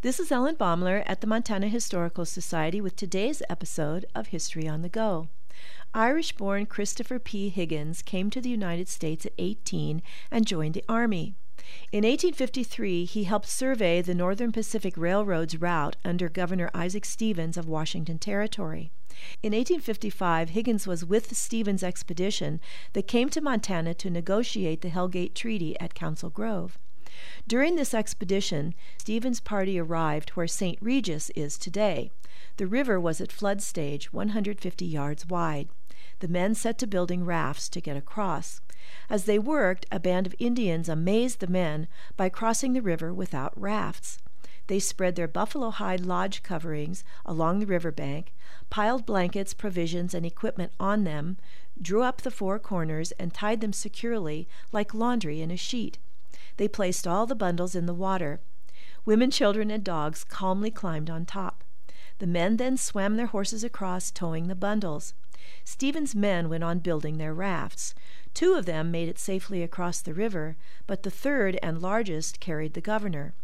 This is Ellen Baumler at the Montana Historical Society with today's episode of History on the Go. Irish born Christopher P. Higgins came to the United States at 18 and joined the Army. In 1853, he helped survey the Northern Pacific Railroad's route under Governor Isaac Stevens of Washington Territory. In 1855, Higgins was with Stevens expedition that came to Montana to negotiate the Hellgate Treaty at Council Grove. During this expedition, Stevens' party arrived where St. Regis is today. The river was at flood stage, 150 yards wide. The men set to building rafts to get across. As they worked, a band of Indians amazed the men by crossing the river without rafts. They spread their buffalo hide lodge coverings along the river bank, piled blankets, provisions, and equipment on them, drew up the four corners, and tied them securely like laundry in a sheet. They placed all the bundles in the water. Women, children, and dogs calmly climbed on top. The men then swam their horses across, towing the bundles. Stevens' men went on building their rafts. Two of them made it safely across the river, but the third and largest carried the governor.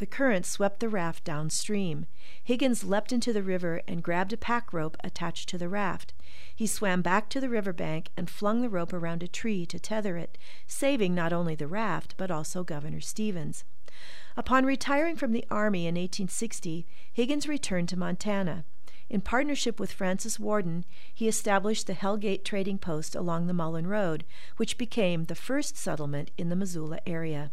The current swept the raft downstream. Higgins leapt into the river and grabbed a pack rope attached to the raft. He swam back to the river bank and flung the rope around a tree to tether it, saving not only the raft but also Governor Stevens. Upon retiring from the Army in 1860, Higgins returned to Montana. In partnership with Francis Worden, he established the Hellgate Trading Post along the Mullan Road, which became the first settlement in the Missoula area.